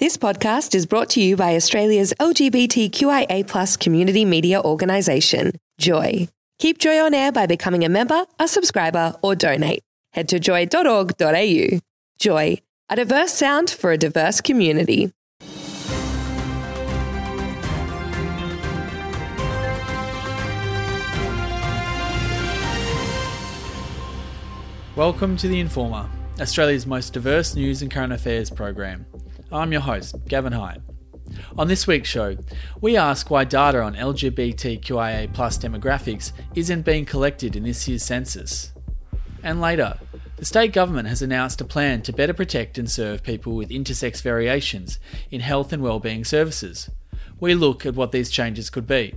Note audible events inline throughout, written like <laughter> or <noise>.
This podcast is brought to you by Australia's LGBTQIA community media organisation, Joy. Keep Joy on air by becoming a member, a subscriber, or donate. Head to joy.org.au. Joy, a diverse sound for a diverse community. Welcome to The Informer, Australia's most diverse news and current affairs program. I'm your host, Gavin Hyde. On this week's show, we ask why data on LGBTQIA demographics isn't being collected in this year's census. And later, the state government has announced a plan to better protect and serve people with intersex variations in health and wellbeing services. We look at what these changes could be.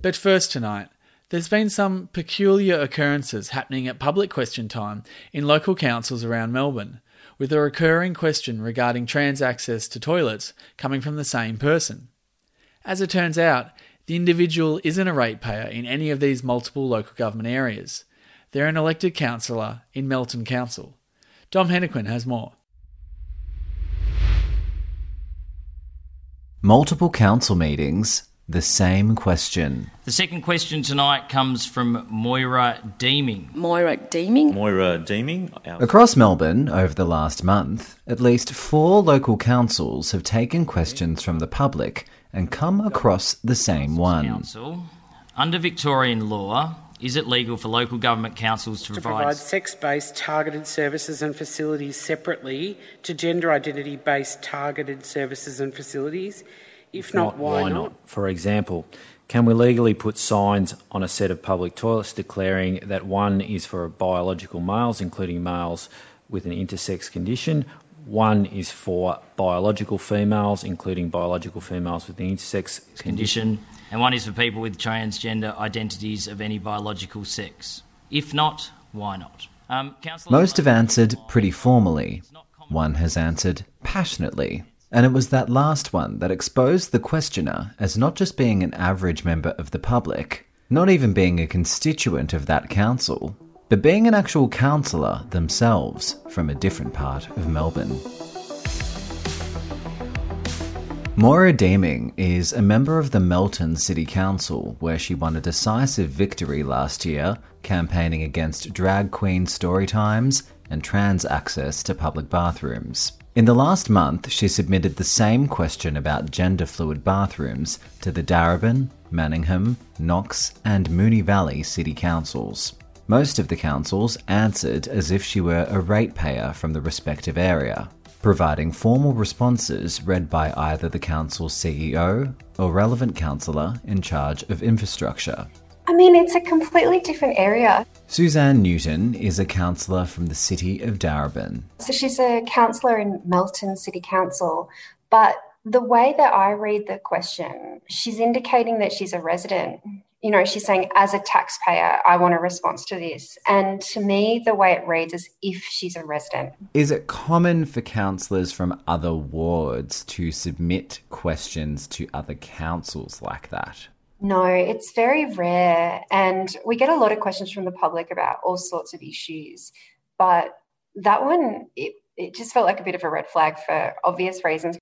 But first tonight, there's been some peculiar occurrences happening at public question time in local councils around Melbourne, with a recurring question regarding trans access to toilets coming from the same person. As it turns out, the individual isn't a ratepayer in any of these multiple local government areas. They're an elected councillor in Melton Council. Dom Hennequin has more. Multiple council meetings the same question. The second question tonight comes from Moira Deeming. Moira Deeming. Moira Deeming. Across Melbourne, over the last month, at least four local councils have taken questions from the public and come across the same one. Council. Under Victorian law, is it legal for local government councils to, to provide, provide sex-based targeted services and facilities separately to gender identity-based targeted services and facilities? If not, why, not? For example, can we legally put signs on a set of public toilets declaring that one is for biological males, including males with an intersex condition, one is for biological females, including biological females with an intersex condition, and one is for people with transgender identities of any biological sex? If not, why not? Um, Most have answered pretty formally. One has answered passionately. And it was that last one that exposed the questioner as not just being an average member of the public, not even being a constituent of that council, but being an actual councillor themselves from a different part of Melbourne. Moira Deeming is a member of the Melton City Council, where she won a decisive victory last year, campaigning against drag queen story times and trans access to public bathrooms. In the last month, she submitted the same question about gender fluid bathrooms to the Darebin, Manningham, Knox, and Moonee Valley city councils. Most of the councils answered as if she were a ratepayer from the respective area, providing formal responses read by either the council's CEO or relevant councillor in charge of infrastructure. I mean, it's a completely different area. Suzanne Newton is a councillor from the city of Darebin. So she's a councillor in Melton City Council, but the way that I read the question, she's indicating that she's a resident. You know, she's saying, as a taxpayer, I want a response to this. And to me, the way it reads is if she's a resident. Is it common for councillors from other wards to submit questions to other councils like that? No, it's very rare. And we get a lot of questions from the public about all sorts of issues. But that one, it, it just felt like a bit of a red flag for obvious reasons.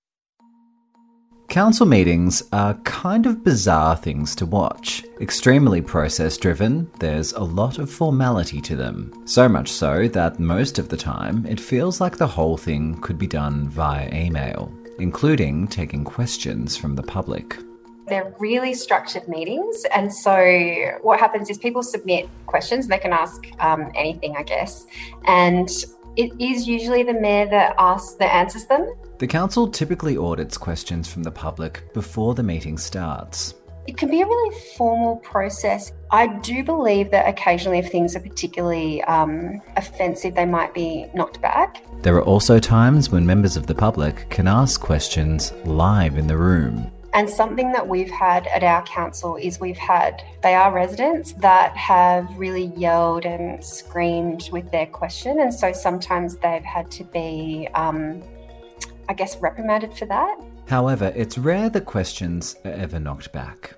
Council meetings are kind of bizarre things to watch. Extremely process driven, there's a lot of formality to them. So much so that most of the time it feels like the whole thing could be done via email, including taking questions from the public. They're really structured meetings. And so what happens is people submit questions, they can ask um, anything, I guess. And it is usually the mayor that asks that answers them. The council typically audits questions from the public before the meeting starts. It can be a really formal process. I do believe that occasionally, if things are particularly um, offensive, they might be knocked back. There are also times when members of the public can ask questions live in the room. And something that we've had at our council is we've had, they are residents that have really yelled and screamed with their question. And so sometimes they've had to be, um, I guess, reprimanded for that. However, it's rare the questions are ever knocked back.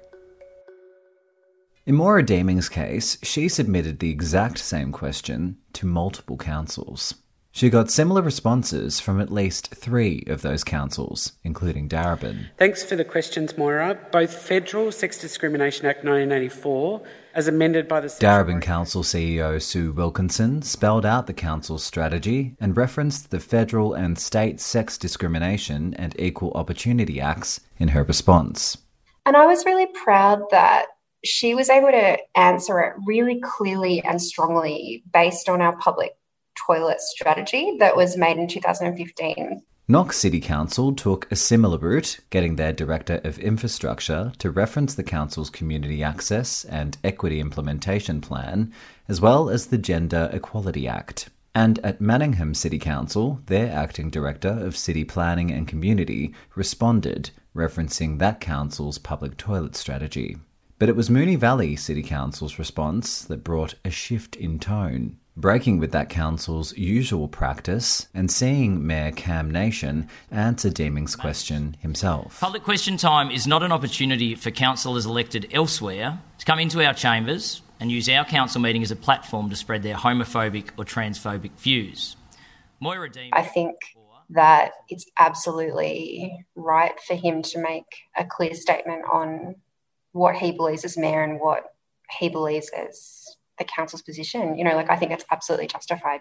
In Moira Deeming's case, she submitted the exact same question to multiple councils. She got similar responses from at least three of those councils, including Darebin. Thanks for the questions, Moira. Both Federal Sex Discrimination Act 1984, as amended by the Darebin Council CEO Sue Wilkinson spelled out the council's strategy and referenced the federal and state sex discrimination and equal opportunity acts in her response. And I was really proud that she was able to answer it really clearly and strongly based on our public toilet strategy that was made in 2015. Knox City Council took a similar route, getting their Director of Infrastructure to reference the Council's Community Access and Equity Implementation Plan, as well as the Gender Equality Act. And at Manningham City Council, their Acting Director of City Planning and Community responded, referencing that council's public toilet strategy. But it was Moonee Valley City Council's response that brought a shift in tone breaking with that council's usual practice and seeing Mayor Cam Nation answer Deeming's question himself. Public question time is not an opportunity for councillors elected elsewhere to come into our chambers and use our council meeting as a platform to spread their homophobic or transphobic views. Moira Deeming. I think that it's absolutely right for him to make a clear statement on what he believes as mayor and what he believes as the council's position. You know, like I think it's absolutely justified.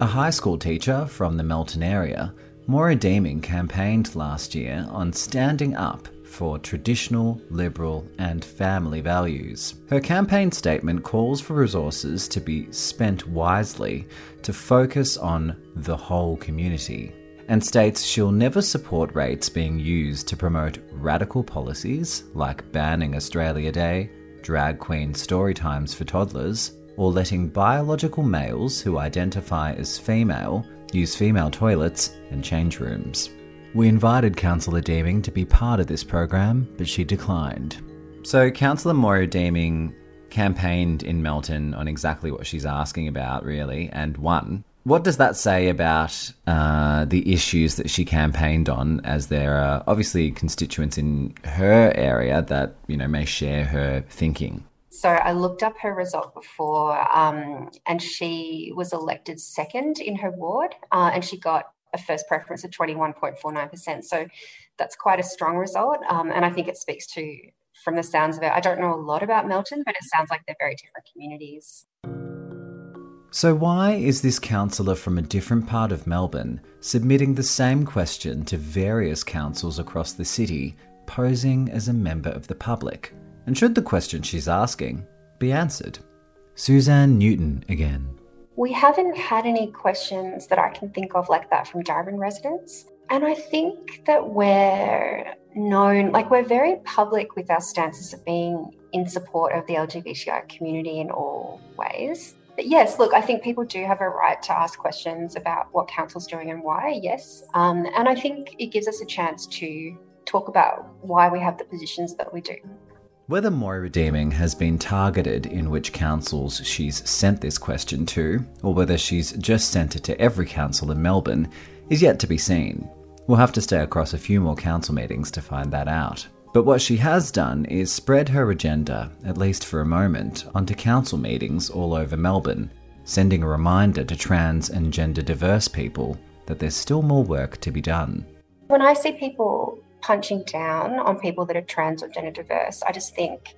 A high school teacher from the Melton area, Moira Deeming campaigned last year on standing up for traditional, liberal, and family values. Her campaign statement calls for resources to be spent wisely to focus on the whole community and states she'll never support rates being used to promote radical policies like banning Australia Day, drag queen story times for toddlers, or letting biological males who identify as female use female toilets and change rooms. We invited Councillor Deeming to be part of this program, but she declined. So, Councillor Moira Deeming campaigned in Melton on exactly what she's asking about, really, and won. What does that say about uh, the issues that she campaigned on? As there are obviously constituents in her area that you know may share her thinking. So I looked up her result before, um, and she was elected second in her ward, uh, and she got a first preference of twenty one point four nine percent. So that's quite a strong result, um, and I think it speaks to, from the sounds of it, I don't know a lot about Melton, but it sounds like they're very different communities. So, why is this councillor from a different part of Melbourne submitting the same question to various councils across the city, posing as a member of the public? And should the question she's asking be answered? Suzanne Newton again. We haven't had any questions that I can think of like that from Darebin residents. And I think that we're known, like, we're very public with our stances of being in support of the LGBTI community in all ways. But yes, look, I think people do have a right to ask questions about what council's doing and why, yes. Um, and I think it gives us a chance to talk about why we have the positions that we do. Whether Moira Deeming has been targeted in which councils she's sent this question to, or whether she's just sent it to every council in Melbourne, is yet to be seen. We'll have to stay across a few more council meetings to find that out. But what she has done is spread her agenda, at least for a moment, onto council meetings all over Melbourne, sending a reminder to trans and gender diverse people that there's still more work to be done. When I see people punching down on people that are trans or gender diverse, I just think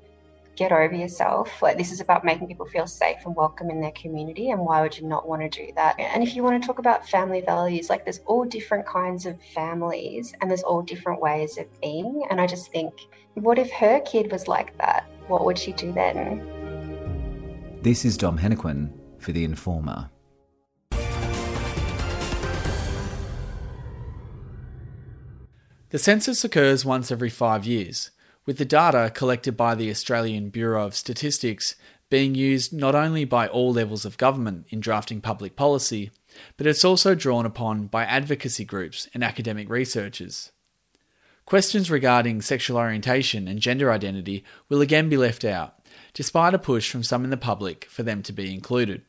get over yourself. Like this is about making people feel safe and welcome in their community. And why would you not want to do that? And if you want to talk about family values, like there's all different kinds of families and there's all different ways of being. And I just think, what if her kid was like that? What would she do then? This is Dom Hennequin for The Informer. The census occurs once every five years with the data collected by the Australian Bureau of Statistics being used not only by all levels of government in drafting public policy, but it's also drawn upon by advocacy groups and academic researchers. Questions regarding sexual orientation and gender identity will again be left out, despite a push from some in the public for them to be included.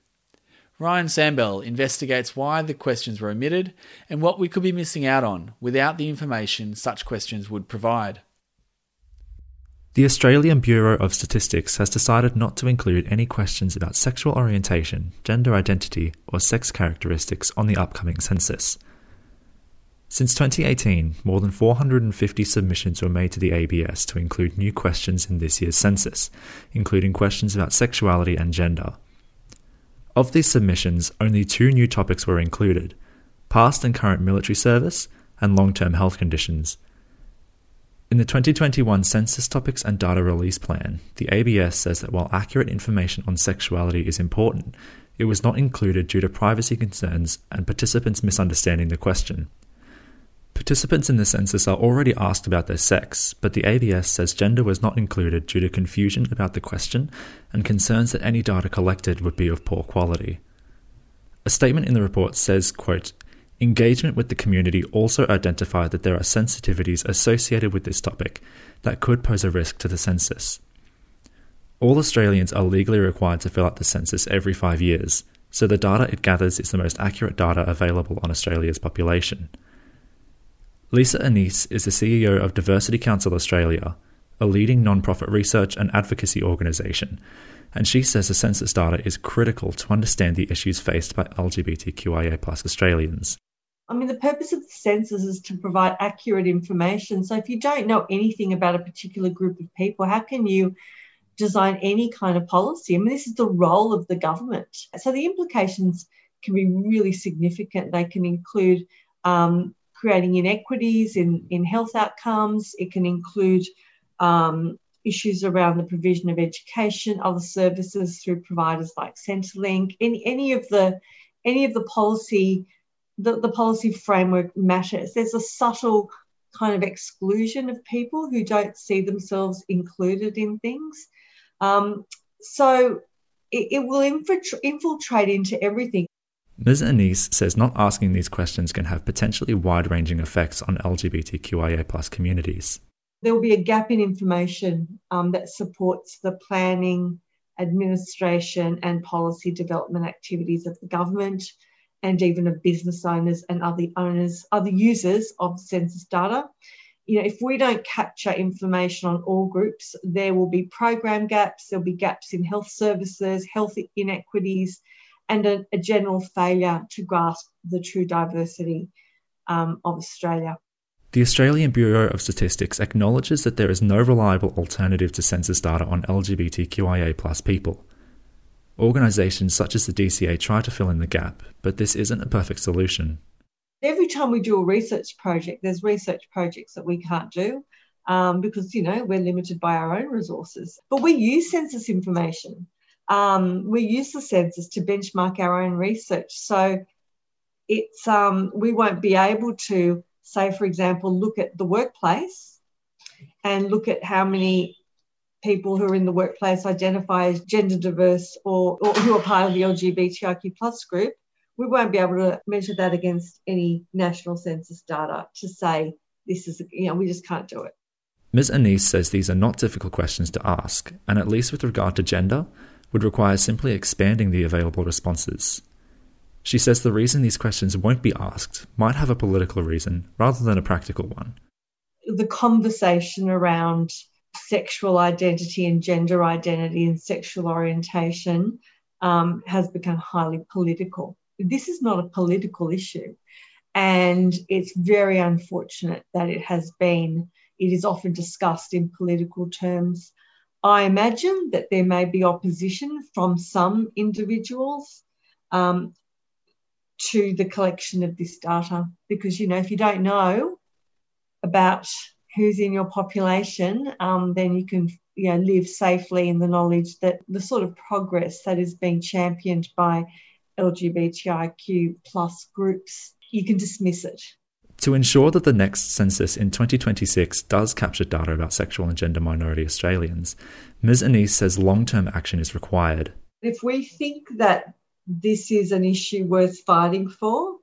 Ryan Sambell investigates why the questions were omitted and what we could be missing out on without the information such questions would provide. The Australian Bureau of Statistics has decided not to include any questions about sexual orientation, gender identity, or sex characteristics on the upcoming census. Since 2018, more than 450 submissions were made to the ABS to include new questions in this year's census, including questions about sexuality and gender. Of these submissions, only two new topics were included past and current military service and long term health conditions. In the 2021 Census Topics and Data Release Plan, the ABS says that while accurate information on sexuality is important, it was not included due to privacy concerns and participants misunderstanding the question. Participants in the census are already asked about their sex, but the ABS says gender was not included due to confusion about the question and concerns that any data collected would be of poor quality. A statement in the report says, quote, Engagement with the community also identified that there are sensitivities associated with this topic that could pose a risk to the census. All Australians are legally required to fill out the census every five years, so the data it gathers is the most accurate data available on Australia's population. Lisa Annese is the CEO of Diversity Council Australia, a leading non-profit research and advocacy organisation, and she says the census data is critical to understand the issues faced by LGBTQIA Australians. I mean, the purpose of the census is to provide accurate information. So if you don't know anything about a particular group of people, how can you design any kind of policy? I mean, this is the role of the government. So the implications can be really significant. They can include um, creating inequities in, in health outcomes, it can include um, issues around the provision of education, other services through providers like Centrelink, any, any of the any of the policy the, the policy framework matters. There's a subtle kind of exclusion of people who don't see themselves included in things. Um, so it, it will infiltrate, infiltrate into everything. Ms. Annese says not asking these questions can have potentially wide ranging effects on LGBTQIA plus communities. There will be a gap in information um, that supports the planning, administration, and policy development activities of the government and even of business owners and other owners, other users of census data. You know, if we don't capture information on all groups, there will be program gaps, there'll be gaps in health services, health inequities, and a, a general failure to grasp the true diversity um, of Australia. The Australian Bureau of Statistics acknowledges that there is no reliable alternative to census data on LGBTQIA people. Organisations such as the DCA try to fill in the gap, but this isn't a perfect solution. Every time we do a research project, there's research projects that we can't do um, because, you know, we're limited by our own resources. But we use census information. Um, we use the census to benchmark our own research. So it's um, we won't be able to say, for example, look at the workplace and look at how many people who are in the workplace identify as gender diverse or, or who are part of the LGBTIQ plus group, we won't be able to measure that against any national census data to say this is, you know, we just can't do it. Ms. Annese says these are not difficult questions to ask, and at least with regard to gender, would require simply expanding the available responses. She says the reason these questions won't be asked might have a political reason rather than a practical one. The conversation around sexual identity and gender identity and sexual orientation um, has become highly political. This is not a political issue. And it's very unfortunate that it has been, it is often discussed in political terms. I imagine that there may be opposition from some individuals um, to the collection of this data because, you know, if you don't know about who's in your population, um, then you can you know, live safely in the knowledge that the sort of progress that is being championed by LGBTIQ plus groups, you can dismiss it. To ensure that the next census in 2026 does capture data about sexual and gender minority Australians, Ms. Annese says long term action is required. If we think that this is an issue worth fighting for,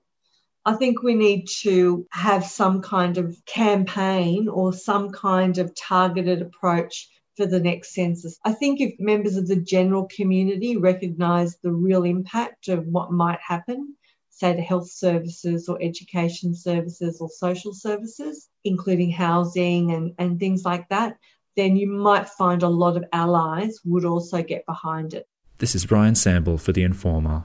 I think we need to have some kind of campaign or some kind of targeted approach for the next census. I think if members of the general community recognise the real impact of what might happen, say to health services or education services or social services, including housing and, and things like that, then you might find a lot of allies would also get behind it. This is Brian Samble for The Informer.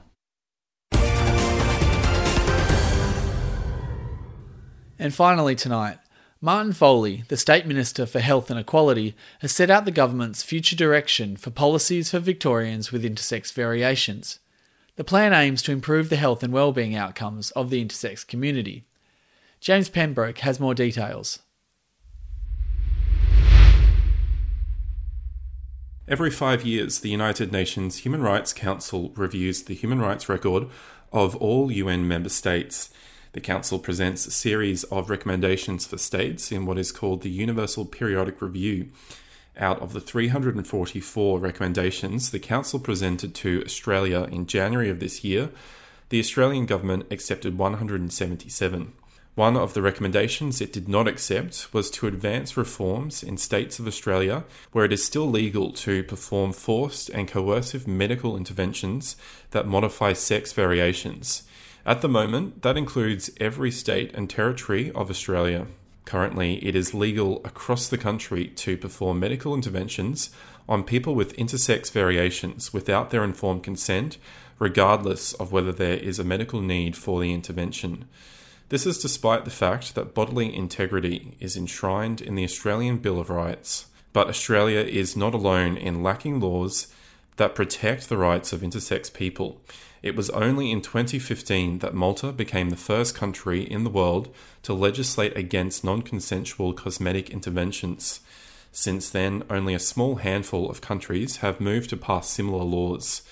And finally, tonight, Martin Foley, the State Minister for Health and Equality, has set out the government's future direction for policies for Victorians with intersex variations. The plan aims to improve the health and wellbeing outcomes of the intersex community. James Pembroke has more details. Every five years, the United Nations Human Rights Council reviews the human rights record of all UN member states. The Council presents a series of recommendations for states in what is called the Universal Periodic Review. Out of the 344 recommendations the Council presented to Australia in January of this year, the Australian Government accepted 177. One of the recommendations it did not accept was to advance reforms in states of Australia where it is still legal to perform forced and coercive medical interventions that modify sex variations. At the moment, that includes every state and territory of Australia. Currently, it is legal across the country to perform medical interventions on people with intersex variations without their informed consent, regardless of whether there is a medical need for the intervention. This is despite the fact that bodily integrity is enshrined in the Australian Bill of Rights. But Australia is not alone in lacking laws that protect the rights of intersex people. It was only in 2015 that Malta became the first country in the world to legislate against non consensual cosmetic interventions. Since then, only a small handful of countries have moved to pass similar laws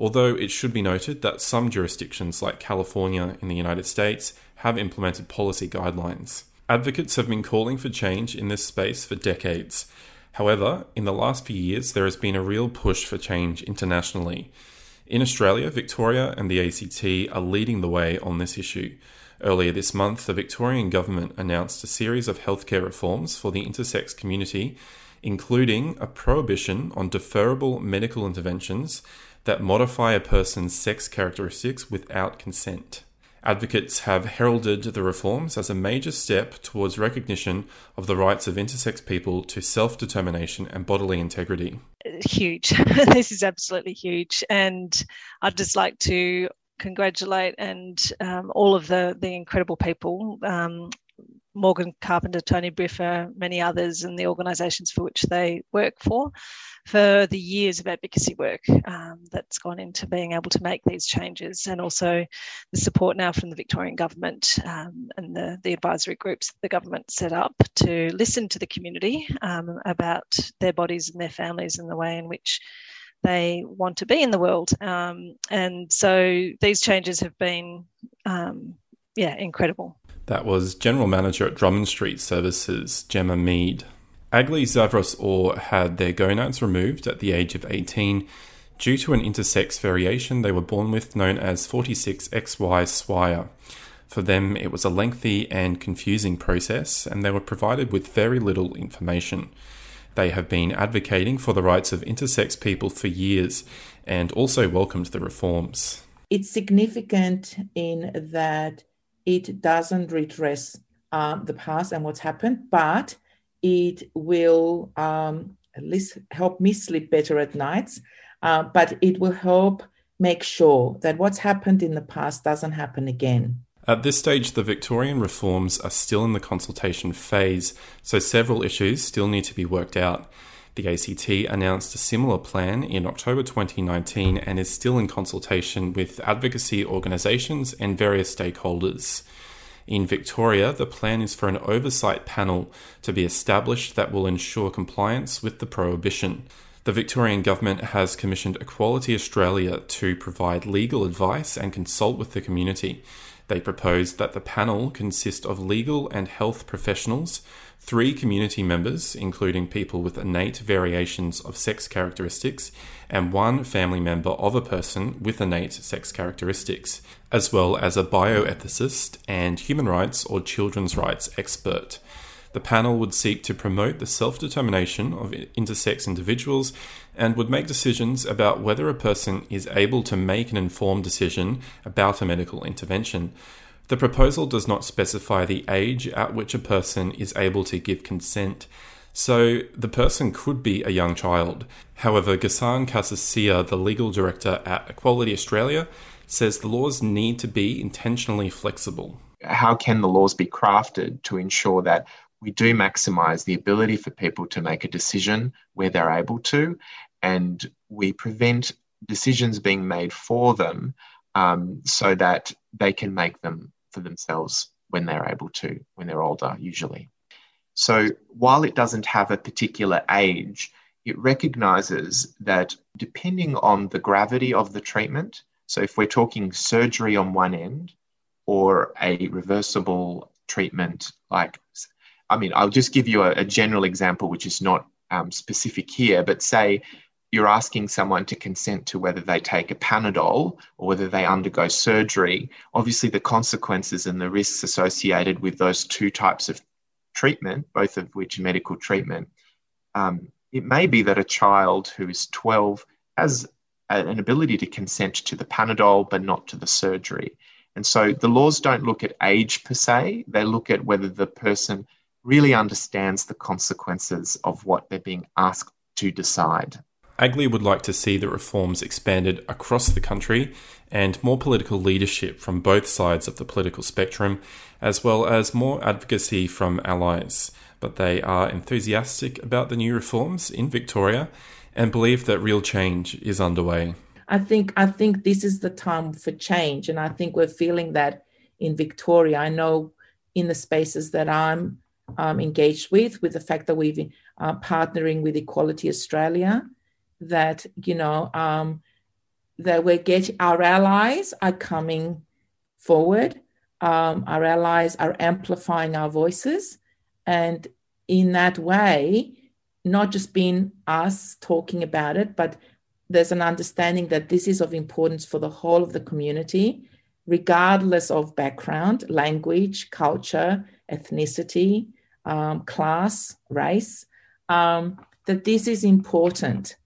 although it should be noted that some jurisdictions, like California in the United States, have implemented policy guidelines. Advocates have been calling for change in this space for decades. However, in the last few years, there has been a real push for change internationally. In Australia, Victoria and the ACT are leading the way on this issue. Earlier this month, the Victorian government announced a series of healthcare reforms for the intersex community, including a prohibition on deferrable medical interventions that modify a person's sex characteristics without consent. Advocates have heralded the reforms as a major step towards recognition of the rights of intersex people to self determination and bodily integrity. Huge. <laughs> this is absolutely huge. And I'd just like to congratulate and um, all of the, the incredible people um, Morgan Carpenter, Tony Briffa, many others, and the organisations for which they work for, for the years of advocacy work um, that's gone into being able to make these changes, and also the support now from the Victorian government um, and the, the advisory groups the government set up to listen to the community um, about their bodies and their families and the way in which they want to be in the world. Um, and so these changes have been, um, yeah, incredible. That was General Manager at Drummond Street Services, Gemma Mead. Agli Zavros Orr had their gonads removed at the age of 18 due to an intersex variation they were born with known as 46XY Swyer. For them, it was a lengthy and confusing process, and they were provided with very little information. They have been advocating for the rights of intersex people for years and also welcomed the reforms. It's significant in that it doesn't redress uh, the past and what's happened, but it will um, at least help me sleep better at nights. Uh, but it will help make sure that what's happened in the past doesn't happen again. At this stage, the Victorian reforms are still in the consultation phase, so several issues still need to be worked out. The ACT announced a similar plan in October 2019 and is still in consultation with advocacy organisations and various stakeholders. In Victoria, the plan is for an oversight panel to be established that will ensure compliance with the prohibition. The Victorian Government has commissioned Equality Australia to provide legal advice and consult with the community. They proposed that the panel consist of legal and health professionals three community members, including people with innate variations of sex characteristics, and one family member of a person with innate sex characteristics, as well as a bioethicist and human rights or children's rights expert. The panel would seek to promote the self determination of intersex individuals and would make decisions about whether a person is able to make an informed decision about a medical intervention. The proposal does not specify the age at which a person is able to give consent. So the person could be a young child. However, Ghassan Kassisieh, the legal director at Equality Australia, says the laws need to be intentionally flexible. How can the laws be crafted to ensure that we do maximize the ability for people to make a decision where they're able to, and we prevent decisions being made for them um, so that they can make them for themselves when they're able to, when they're older, usually. So while it doesn't have a particular age, it recognizes that depending on the gravity of the treatment, so if we're talking surgery on one end or a reversible treatment, like, I mean, I'll just give you a, a general example, which is not um, specific here, but say you're asking someone to consent to whether they take a Panadol or whether they undergo surgery, obviously the consequences and the risks associated with those two types of treatment, both of which are medical treatment, um, it may be that a child who is 12 has an ability to consent to the Panadol but not to the surgery. And so the laws don't look at age per se, they look at whether the person really understands the consequences of what they're being asked to decide. Agli would like to see the reforms expanded across the country and more political leadership from both sides of the political spectrum, as well as more advocacy from allies. But they are enthusiastic about the new reforms in Victoria and believe that real change is underway. I think I think this is the time for change, and I think we're feeling that in Victoria. I know in the spaces that I'm um, engaged with, with the fact that we've uh, partnering with Equality Australia, that you know um, that we're getting our allies are coming forward. Um, our allies are amplifying our voices, and in that way, not just being us talking about it, but there's an understanding that this is of importance for the whole of the community, regardless of background, language, culture, ethnicity, um, class, race, um, that this is important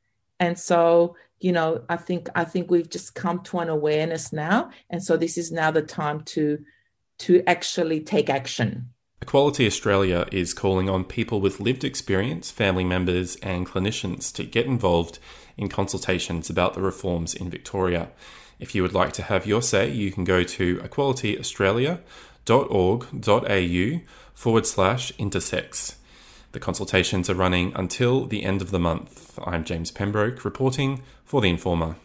and so you know i think i think we've just come to an awareness now and so this is now the time to to actually take action Equality Australia is calling on people with lived experience, family members, and clinicians to get involved in consultations about the reforms in Victoria. If you would like to have your say, you can go to equalityaustralia.org.au forward slash intersex. The consultations are running until the end of the month. I'm James Pembroke reporting for The Informer.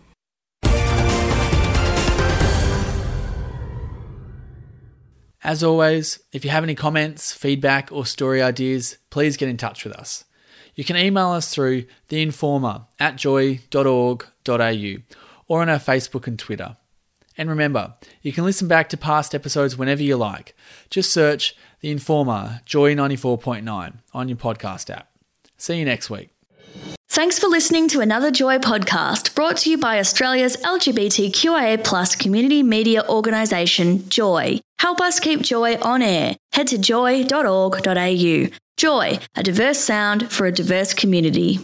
As always, if you have any comments, feedback, or story ideas, please get in touch with us. You can email us through theinformer at joy.org.au or on our Facebook and Twitter. And remember, you can listen back to past episodes whenever you like. Just search The Informer Joy 94.9 on your podcast app. See you next week. Thanks for listening to another Joy podcast brought to you by Australia's LGBTQIA plus community media organisation, Joy. Help us keep Joy on air. Head to joy.org.au. Joy, a diverse sound for a diverse community.